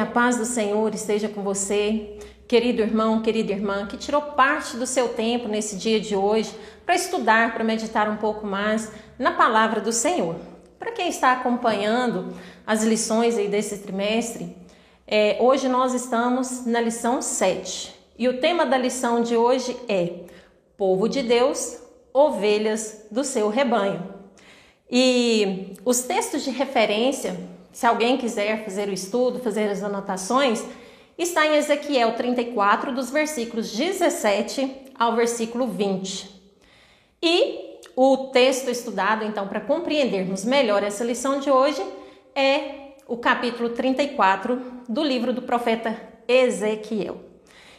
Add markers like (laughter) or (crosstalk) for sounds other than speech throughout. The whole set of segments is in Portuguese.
A paz do Senhor esteja com você, querido irmão, querida irmã, que tirou parte do seu tempo nesse dia de hoje para estudar, para meditar um pouco mais na palavra do Senhor. Para quem está acompanhando as lições aí desse trimestre, é, hoje nós estamos na lição 7 e o tema da lição de hoje é Povo de Deus, ovelhas do seu rebanho. E os textos de referência se alguém quiser fazer o estudo, fazer as anotações, está em Ezequiel 34, dos versículos 17 ao versículo 20. E o texto estudado, então, para compreendermos melhor essa lição de hoje, é o capítulo 34 do livro do profeta Ezequiel.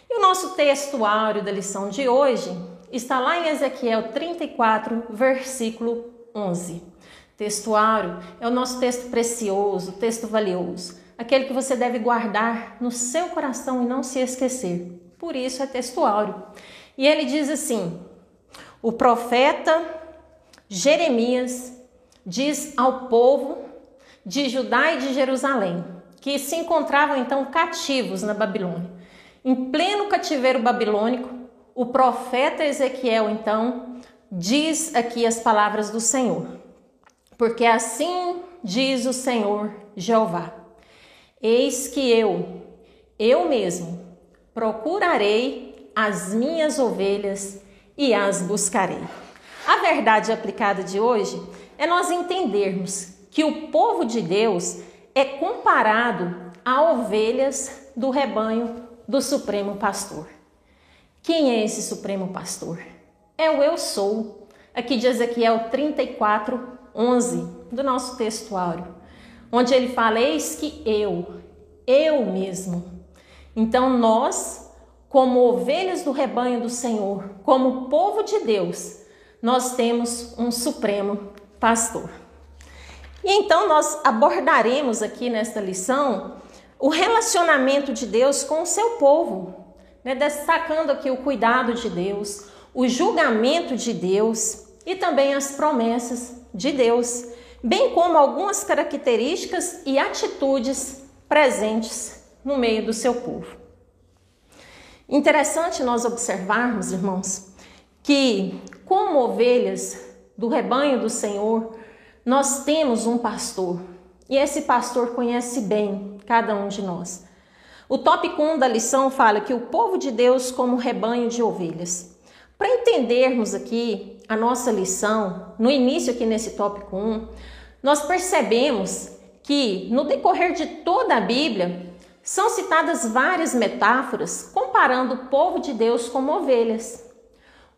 E o nosso texto áureo da lição de hoje está lá em Ezequiel 34, versículo 11. Textuário é o nosso texto precioso, texto valioso, aquele que você deve guardar no seu coração e não se esquecer. Por isso é textuário. E ele diz assim: o profeta Jeremias diz ao povo de Judá e de Jerusalém, que se encontravam então cativos na Babilônia. Em pleno cativeiro babilônico, o profeta Ezequiel então diz aqui as palavras do Senhor porque assim diz o Senhor Jeová: Eis que eu, eu mesmo, procurarei as minhas ovelhas e as buscarei. A verdade aplicada de hoje é nós entendermos que o povo de Deus é comparado a ovelhas do rebanho do Supremo Pastor. Quem é esse Supremo Pastor? É o Eu Sou, aqui de Ezequiel 34, 11 do nosso textuário, onde ele fala: Eis que eu, eu mesmo. Então, nós, como ovelhas do rebanho do Senhor, como povo de Deus, nós temos um supremo pastor. E então, nós abordaremos aqui nesta lição o relacionamento de Deus com o seu povo, né? destacando aqui o cuidado de Deus, o julgamento de Deus e também as promessas de Deus, bem como algumas características e atitudes presentes no meio do seu povo. Interessante nós observarmos, irmãos, que como ovelhas do rebanho do Senhor, nós temos um pastor e esse pastor conhece bem cada um de nós. O tópico 1 da lição fala que o povo de Deus como rebanho de ovelhas. Para entendermos aqui a nossa lição, no início aqui nesse tópico 1, nós percebemos que no decorrer de toda a Bíblia são citadas várias metáforas comparando o povo de Deus como ovelhas.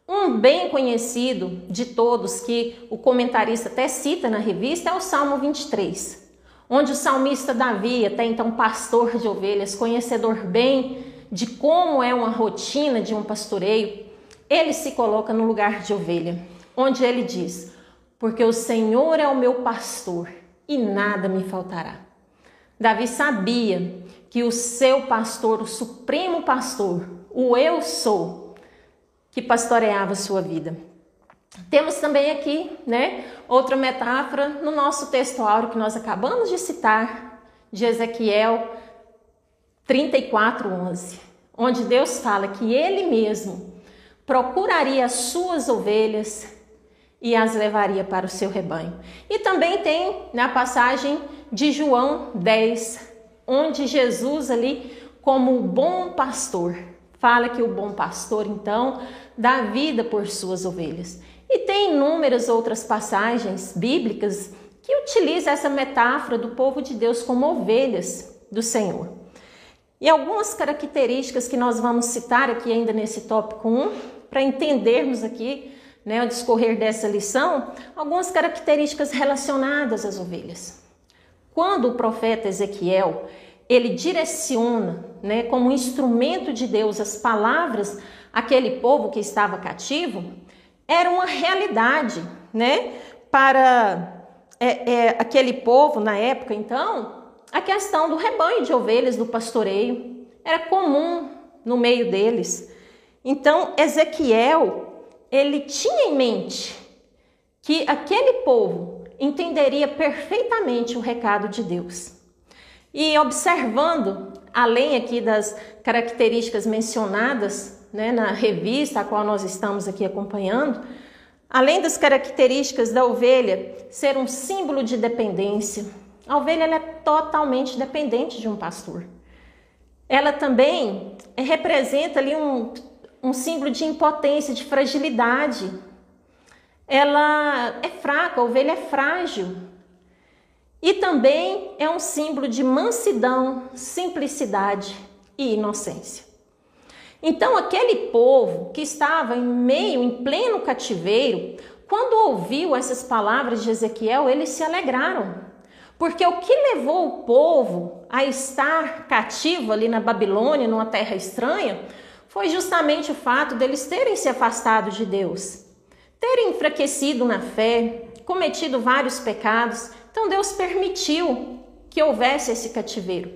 Um bem conhecido de todos que o comentarista até cita na revista é o Salmo 23, onde o salmista Davi, até então pastor de ovelhas, conhecedor bem de como é uma rotina de um pastoreio, ele se coloca no lugar de ovelha, onde ele diz: Porque o Senhor é o meu pastor e nada me faltará. Davi sabia que o seu pastor, o supremo pastor, o eu sou, que pastoreava sua vida. Temos também aqui, né, outra metáfora no nosso texto áureo que nós acabamos de citar, de Ezequiel 34:11, onde Deus fala que ele mesmo procuraria as suas ovelhas e as levaria para o seu rebanho. E também tem na passagem de João 10, onde Jesus ali como o bom pastor, fala que o bom pastor então dá vida por suas ovelhas. E tem inúmeras outras passagens bíblicas que utilizam essa metáfora do povo de Deus como ovelhas do Senhor. E algumas características que nós vamos citar aqui ainda nesse tópico 1, para entendermos aqui, né, ao discorrer dessa lição, algumas características relacionadas às ovelhas. Quando o profeta Ezequiel, ele direciona, né, como instrumento de Deus as palavras àquele povo que estava cativo, era uma realidade, né, para é, é, aquele povo na época, então, a questão do rebanho de ovelhas, do pastoreio, era comum no meio deles. Então, Ezequiel, ele tinha em mente que aquele povo entenderia perfeitamente o recado de Deus. E observando, além aqui das características mencionadas né, na revista a qual nós estamos aqui acompanhando, além das características da ovelha ser um símbolo de dependência, a ovelha é totalmente dependente de um pastor. Ela também representa ali um, um símbolo de impotência, de fragilidade. Ela é fraca, a ovelha é frágil. E também é um símbolo de mansidão, simplicidade e inocência. Então, aquele povo que estava em meio, em pleno cativeiro, quando ouviu essas palavras de Ezequiel, eles se alegraram. Porque o que levou o povo a estar cativo ali na Babilônia, numa terra estranha, foi justamente o fato deles terem se afastado de Deus, terem enfraquecido na fé, cometido vários pecados. Então Deus permitiu que houvesse esse cativeiro.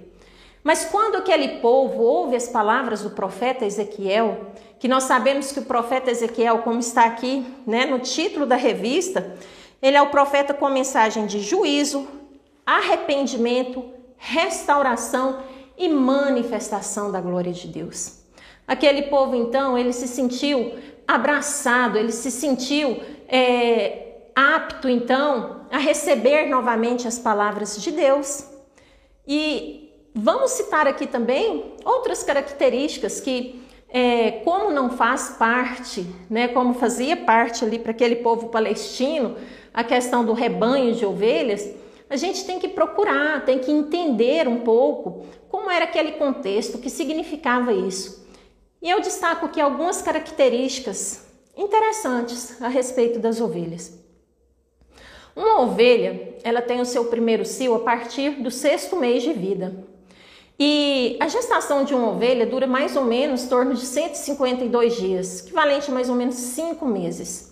Mas quando aquele povo ouve as palavras do profeta Ezequiel, que nós sabemos que o profeta Ezequiel, como está aqui né, no título da revista, ele é o profeta com a mensagem de juízo, arrependimento, restauração e manifestação da glória de Deus. Aquele povo, então, ele se sentiu abraçado, ele se sentiu é, apto, então, a receber novamente as palavras de Deus. E vamos citar aqui também outras características que, é, como não faz parte, né, como fazia parte ali para aquele povo palestino, a questão do rebanho de ovelhas, a gente tem que procurar, tem que entender um pouco como era aquele contexto, o que significava isso. E eu destaco aqui algumas características interessantes a respeito das ovelhas. Uma ovelha, ela tem o seu primeiro cio a partir do sexto mês de vida. E a gestação de uma ovelha dura mais ou menos em torno de 152 dias, equivalente a mais ou menos 5 meses.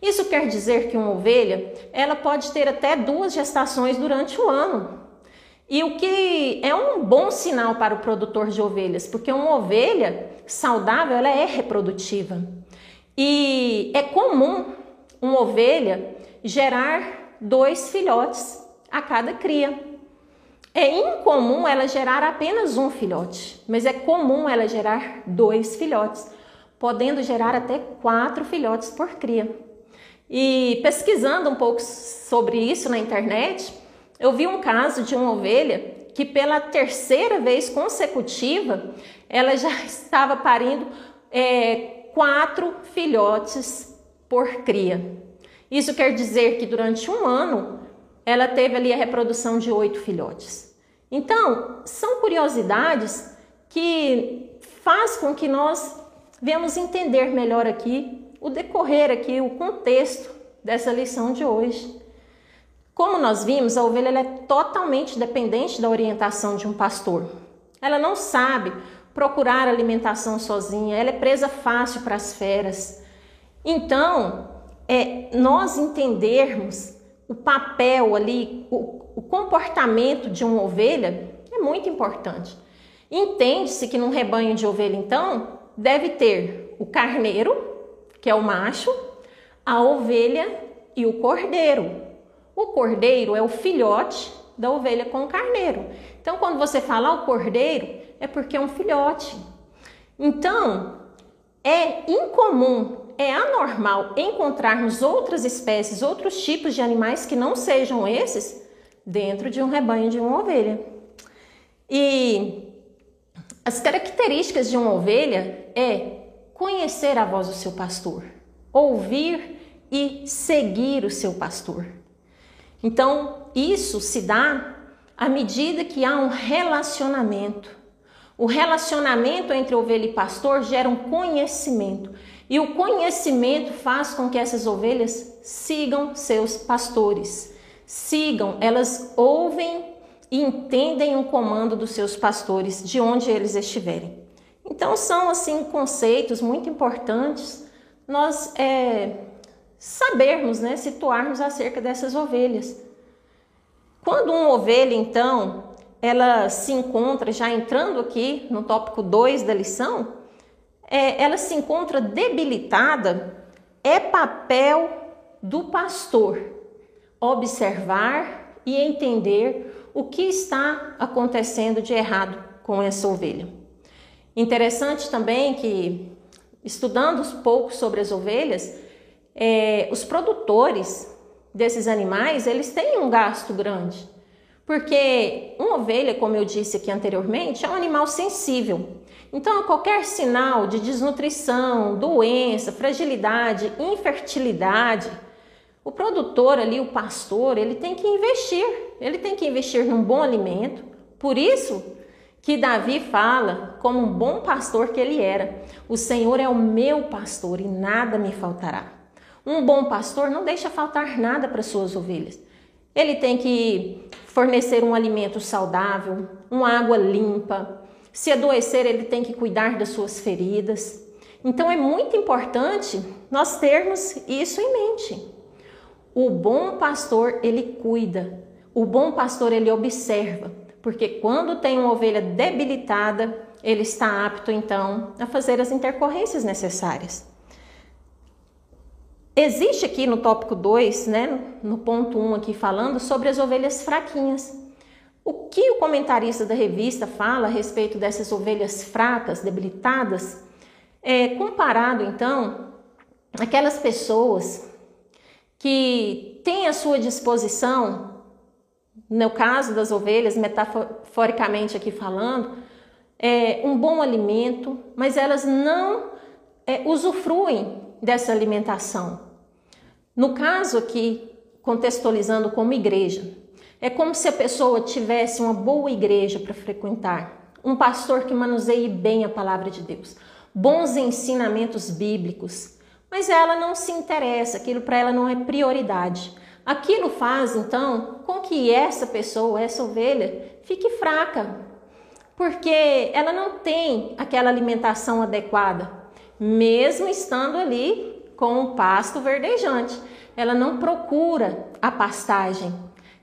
Isso quer dizer que uma ovelha, ela pode ter até duas gestações durante o ano. E o que é um bom sinal para o produtor de ovelhas, porque uma ovelha saudável, ela é reprodutiva. E é comum uma ovelha gerar dois filhotes a cada cria. É incomum ela gerar apenas um filhote, mas é comum ela gerar dois filhotes, podendo gerar até quatro filhotes por cria. E pesquisando um pouco sobre isso na internet, eu vi um caso de uma ovelha que pela terceira vez consecutiva ela já (laughs) estava parindo é, quatro filhotes por cria. Isso quer dizer que durante um ano ela teve ali a reprodução de oito filhotes. Então, são curiosidades que faz com que nós venhamos entender melhor aqui o decorrer aqui, o contexto dessa lição de hoje. Como nós vimos, a ovelha é totalmente dependente da orientação de um pastor. Ela não sabe procurar alimentação sozinha, ela é presa fácil para as feras. Então, é nós entendermos o papel ali, o, o comportamento de uma ovelha é muito importante. Entende-se que num rebanho de ovelha, então, deve ter o carneiro, que é o macho, a ovelha e o cordeiro. O cordeiro é o filhote da ovelha com o carneiro. Então, quando você fala o cordeiro, é porque é um filhote. Então, é incomum, é anormal encontrarmos outras espécies, outros tipos de animais que não sejam esses dentro de um rebanho de uma ovelha. E as características de uma ovelha é conhecer a voz do seu pastor, ouvir e seguir o seu pastor. Então, isso se dá à medida que há um relacionamento. O relacionamento entre ovelha e pastor gera um conhecimento, e o conhecimento faz com que essas ovelhas sigam seus pastores. Sigam, elas ouvem e entendem o comando dos seus pastores, de onde eles estiverem. Então são assim conceitos muito importantes nós é, sabermos, né, situarmos acerca dessas ovelhas. Quando uma ovelha, então, ela se encontra, já entrando aqui no tópico 2 da lição, é, ela se encontra debilitada, é papel do pastor observar e entender o que está acontecendo de errado com essa ovelha. Interessante também que, estudando um pouco sobre as ovelhas, é, os produtores desses animais eles têm um gasto grande, porque uma ovelha, como eu disse aqui anteriormente, é um animal sensível. Então, qualquer sinal de desnutrição, doença, fragilidade, infertilidade, o produtor ali, o pastor, ele tem que investir. Ele tem que investir num bom alimento. Por isso que Davi fala, como um bom pastor que ele era: O Senhor é o meu pastor e nada me faltará. Um bom pastor não deixa faltar nada para suas ovelhas. Ele tem que fornecer um alimento saudável, uma água limpa. Se adoecer, ele tem que cuidar das suas feridas. Então é muito importante nós termos isso em mente. O bom pastor, ele cuida. O bom pastor, ele observa. Porque quando tem uma ovelha debilitada, ele está apto então a fazer as intercorrências necessárias. Existe aqui no tópico 2, né, no ponto 1 um aqui falando sobre as ovelhas fraquinhas. O que o comentarista da revista fala a respeito dessas ovelhas fracas, debilitadas, é comparado então aquelas pessoas que têm à sua disposição, no caso das ovelhas, metaforicamente aqui falando, é, um bom alimento, mas elas não é, usufruem dessa alimentação. No caso aqui, contextualizando como igreja, é como se a pessoa tivesse uma boa igreja para frequentar, um pastor que manuseie bem a palavra de Deus, bons ensinamentos bíblicos, mas ela não se interessa, aquilo para ela não é prioridade. Aquilo faz então com que essa pessoa, essa ovelha, fique fraca, porque ela não tem aquela alimentação adequada, mesmo estando ali com o pasto verdejante. Ela não procura a pastagem,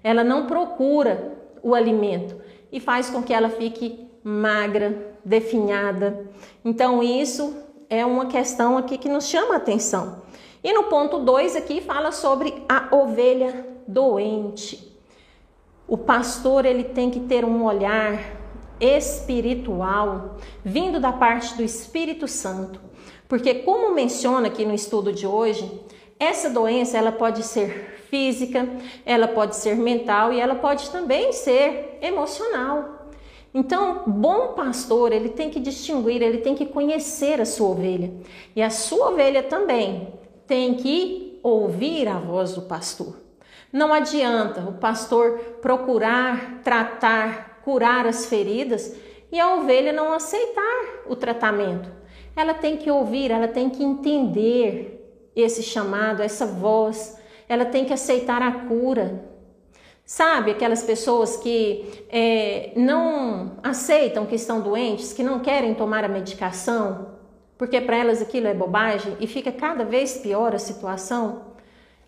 ela não procura o alimento e faz com que ela fique magra, definhada. Então, isso é uma questão aqui que nos chama a atenção. E no ponto 2 aqui fala sobre a ovelha doente. O pastor ele tem que ter um olhar espiritual vindo da parte do Espírito Santo, porque como menciona aqui no estudo de hoje, essa doença ela pode ser física, ela pode ser mental e ela pode também ser emocional. Então, bom pastor, ele tem que distinguir, ele tem que conhecer a sua ovelha. E a sua ovelha também tem que ouvir a voz do pastor. Não adianta o pastor procurar tratar, curar as feridas e a ovelha não aceitar o tratamento. Ela tem que ouvir, ela tem que entender esse chamado, essa voz, ela tem que aceitar a cura. Sabe, aquelas pessoas que é, não aceitam que estão doentes, que não querem tomar a medicação, porque para elas aquilo é bobagem e fica cada vez pior a situação?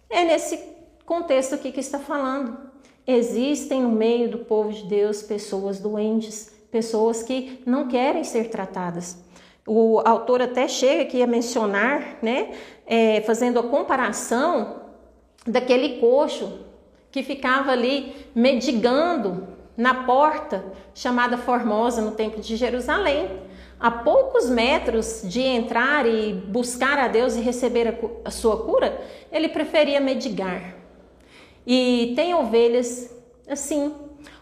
É nesse contexto aqui que está falando. Existem no meio do povo de Deus pessoas doentes, pessoas que não querem ser tratadas. O autor até chega aqui a mencionar, né, é, fazendo a comparação daquele coxo que ficava ali medigando na porta chamada Formosa no Templo de Jerusalém. A poucos metros de entrar e buscar a Deus e receber a, a sua cura, ele preferia medigar. E tem ovelhas assim,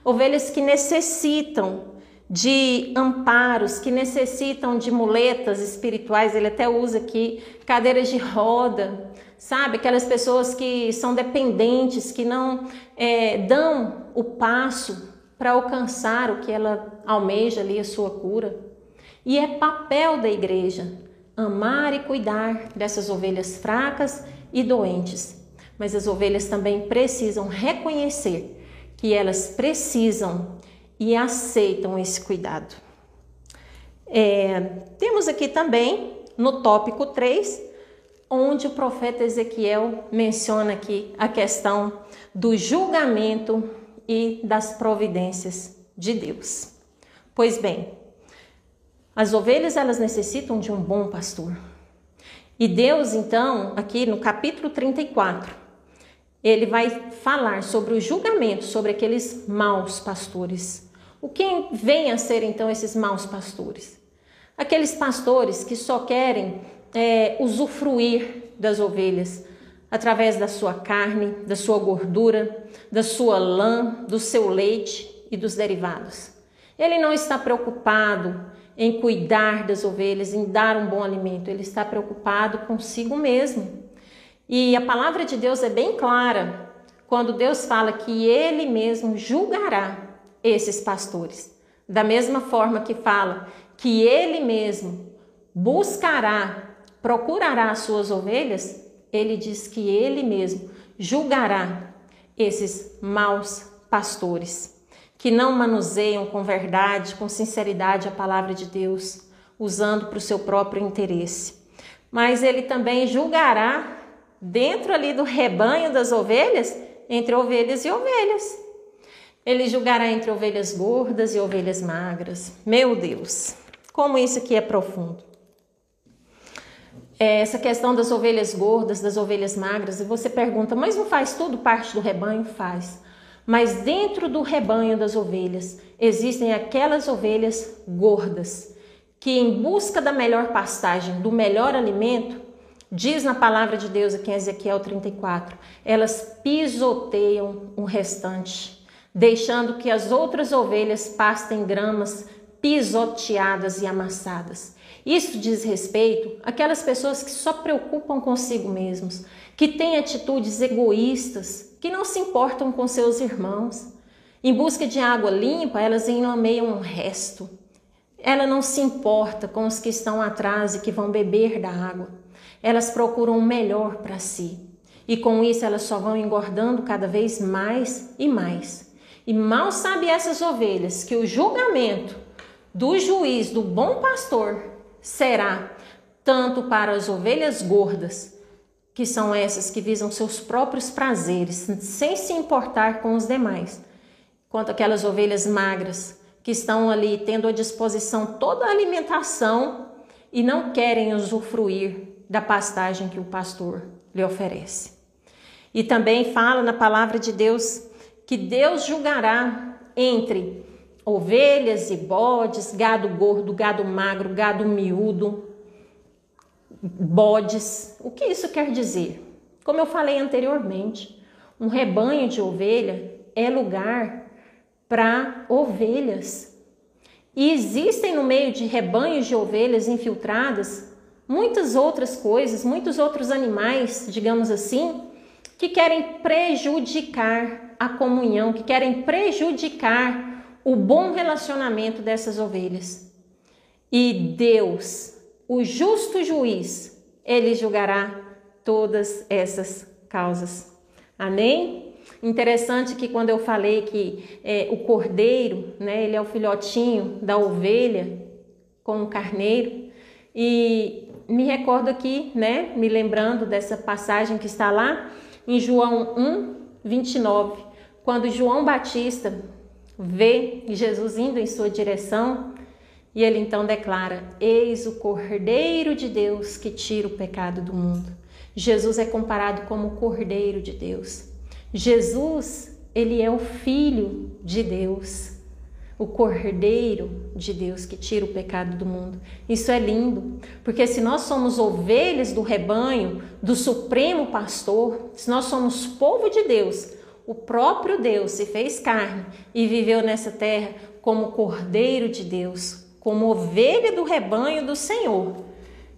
ovelhas que necessitam de amparos, que necessitam de muletas espirituais. Ele até usa aqui cadeiras de roda, sabe? Aquelas pessoas que são dependentes, que não é, dão o passo para alcançar o que ela almeja ali, a sua cura. E é papel da igreja amar e cuidar dessas ovelhas fracas e doentes. Mas as ovelhas também precisam reconhecer que elas precisam e aceitam esse cuidado. É, temos aqui também no tópico 3 onde o profeta Ezequiel menciona aqui a questão do julgamento e das providências de Deus. Pois bem, as ovelhas elas necessitam de um bom pastor. E Deus, então, aqui no capítulo 34, ele vai falar sobre o julgamento sobre aqueles maus pastores. O que vem a ser então esses maus pastores? Aqueles pastores que só querem é, usufruir das ovelhas através da sua carne, da sua gordura, da sua lã, do seu leite e dos derivados. Ele não está preocupado em cuidar das ovelhas, em dar um bom alimento, ele está preocupado consigo mesmo. E a palavra de Deus é bem clara quando Deus fala que ele mesmo julgará esses pastores. Da mesma forma que fala que ele mesmo buscará, procurará as suas ovelhas, ele diz que ele mesmo julgará esses maus pastores que não manuseiam com verdade, com sinceridade a palavra de Deus, usando para o seu próprio interesse. Mas ele também julgará dentro ali do rebanho das ovelhas, entre ovelhas e ovelhas. Ele julgará entre ovelhas gordas e ovelhas magras. Meu Deus, como isso aqui é profundo. É essa questão das ovelhas gordas, das ovelhas magras, e você pergunta, mas não faz tudo parte do rebanho? Faz. Mas dentro do rebanho das ovelhas existem aquelas ovelhas gordas que, em busca da melhor pastagem, do melhor alimento, diz na palavra de Deus aqui em Ezequiel 34, elas pisoteiam o restante, deixando que as outras ovelhas pastem gramas pisoteadas e amassadas. Isso diz respeito àquelas pessoas que só preocupam consigo mesmos, que têm atitudes egoístas, que não se importam com seus irmãos. Em busca de água limpa, elas enlameiam o resto. Ela não se importa com os que estão atrás e que vão beber da água. Elas procuram o melhor para si. E com isso elas só vão engordando cada vez mais e mais. E mal sabe essas ovelhas que o julgamento do juiz, do bom pastor, será tanto para as ovelhas gordas que são essas que visam seus próprios prazeres, sem se importar com os demais, quanto aquelas ovelhas magras que estão ali tendo à disposição toda a alimentação e não querem usufruir da pastagem que o pastor lhe oferece. E também fala na palavra de Deus que Deus julgará entre ovelhas e bodes, gado gordo, gado magro, gado miúdo, bodes. O que isso quer dizer? Como eu falei anteriormente, um rebanho de ovelha é lugar para ovelhas. E existem no meio de rebanhos de ovelhas infiltradas muitas outras coisas, muitos outros animais, digamos assim, que querem prejudicar a comunhão, que querem prejudicar o bom relacionamento dessas ovelhas. E Deus o justo juiz, ele julgará todas essas causas. Amém? Interessante que quando eu falei que é, o cordeiro, né, ele é o filhotinho da ovelha com o carneiro, e me recordo aqui, né, me lembrando dessa passagem que está lá em João 1, 29, quando João Batista vê Jesus indo em sua direção, e ele então declara: Eis o Cordeiro de Deus que tira o pecado do mundo. Jesus é comparado como o Cordeiro de Deus. Jesus, ele é o Filho de Deus, o Cordeiro de Deus que tira o pecado do mundo. Isso é lindo, porque se nós somos ovelhas do rebanho do Supremo Pastor, se nós somos povo de Deus, o próprio Deus se fez carne e viveu nessa terra como Cordeiro de Deus, como ovelha do rebanho do Senhor,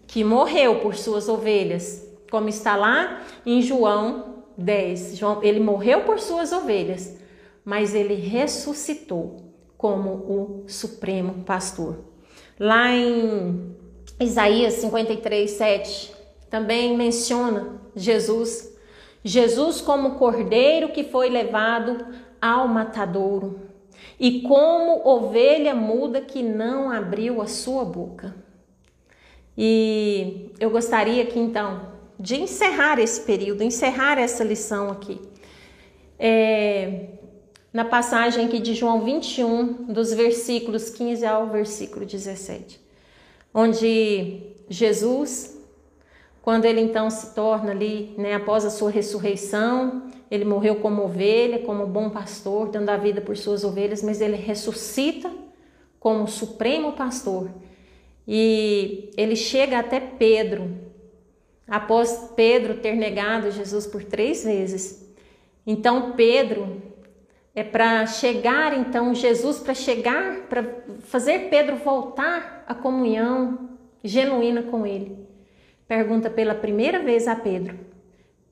que morreu por suas ovelhas, como está lá em João 10. João, ele morreu por suas ovelhas, mas ele ressuscitou como o supremo pastor. Lá em Isaías 53, 7, também menciona Jesus. Jesus como cordeiro que foi levado ao matadouro e como ovelha muda que não abriu a sua boca. E eu gostaria aqui então de encerrar esse período, encerrar essa lição aqui. É, na passagem aqui de João 21, dos versículos 15 ao versículo 17, onde Jesus quando ele então se torna ali, né, após a sua ressurreição, ele morreu como ovelha, como bom pastor, dando a vida por suas ovelhas, mas ele ressuscita como supremo pastor. E ele chega até Pedro, após Pedro ter negado Jesus por três vezes. Então Pedro é para chegar, então Jesus para chegar, para fazer Pedro voltar à comunhão genuína com ele. Pergunta pela primeira vez a Pedro: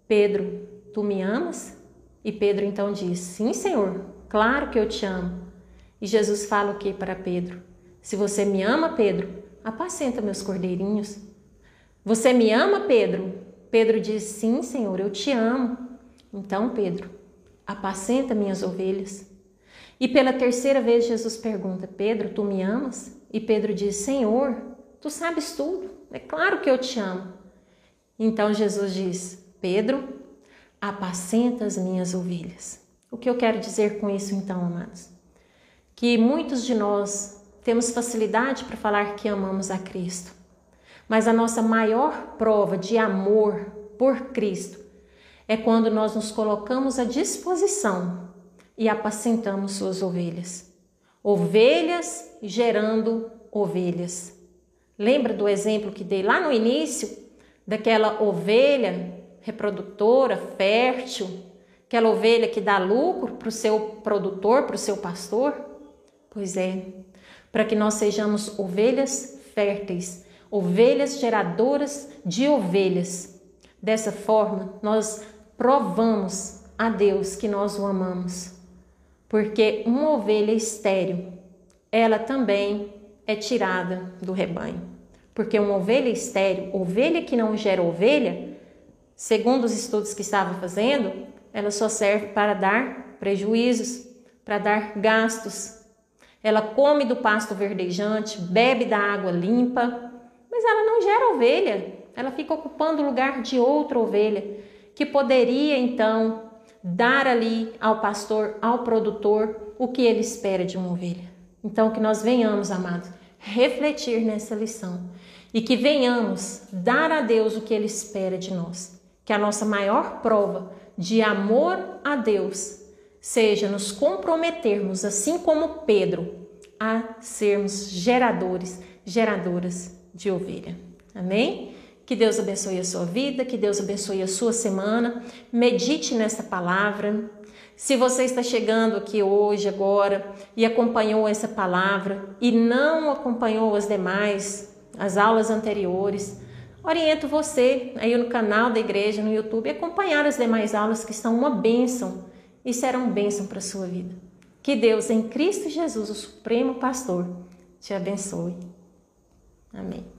Pedro, tu me amas? E Pedro então diz: Sim, Senhor, claro que eu te amo. E Jesus fala o que para Pedro? Se você me ama, Pedro, apacenta meus cordeirinhos. Você me ama, Pedro? Pedro diz: Sim, Senhor, eu te amo. Então, Pedro, apacenta minhas ovelhas. E pela terceira vez Jesus pergunta: Pedro, tu me amas? E Pedro diz: Senhor, tu sabes tudo, é claro que eu te amo. Então Jesus diz: Pedro, apacenta as minhas ovelhas. O que eu quero dizer com isso, então, amados? Que muitos de nós temos facilidade para falar que amamos a Cristo, mas a nossa maior prova de amor por Cristo é quando nós nos colocamos à disposição e apacentamos suas ovelhas. Ovelhas gerando ovelhas. Lembra do exemplo que dei lá no início daquela ovelha reprodutora, fértil, aquela ovelha que dá lucro para o seu produtor, para o seu pastor? Pois é, para que nós sejamos ovelhas férteis, ovelhas geradoras de ovelhas. Dessa forma, nós provamos a Deus que nós o amamos. Porque uma ovelha estéril, ela também é tirada do rebanho. Porque uma ovelha estéril, ovelha que não gera ovelha, segundo os estudos que estava fazendo, ela só serve para dar prejuízos, para dar gastos. Ela come do pasto verdejante, bebe da água limpa, mas ela não gera ovelha. Ela fica ocupando o lugar de outra ovelha que poderia então dar ali ao pastor, ao produtor, o que ele espera de uma ovelha. Então, que nós venhamos, amados, refletir nessa lição e que venhamos dar a Deus o que Ele espera de nós. Que a nossa maior prova de amor a Deus seja nos comprometermos, assim como Pedro, a sermos geradores, geradoras de ovelha. Amém? Que Deus abençoe a sua vida, que Deus abençoe a sua semana. Medite nessa palavra. Se você está chegando aqui hoje, agora, e acompanhou essa palavra e não acompanhou as demais, as aulas anteriores, oriento você aí no canal da igreja, no YouTube, acompanhar as demais aulas que estão uma bênção e serão bênção para a sua vida. Que Deus, em Cristo Jesus, o Supremo Pastor, te abençoe. Amém.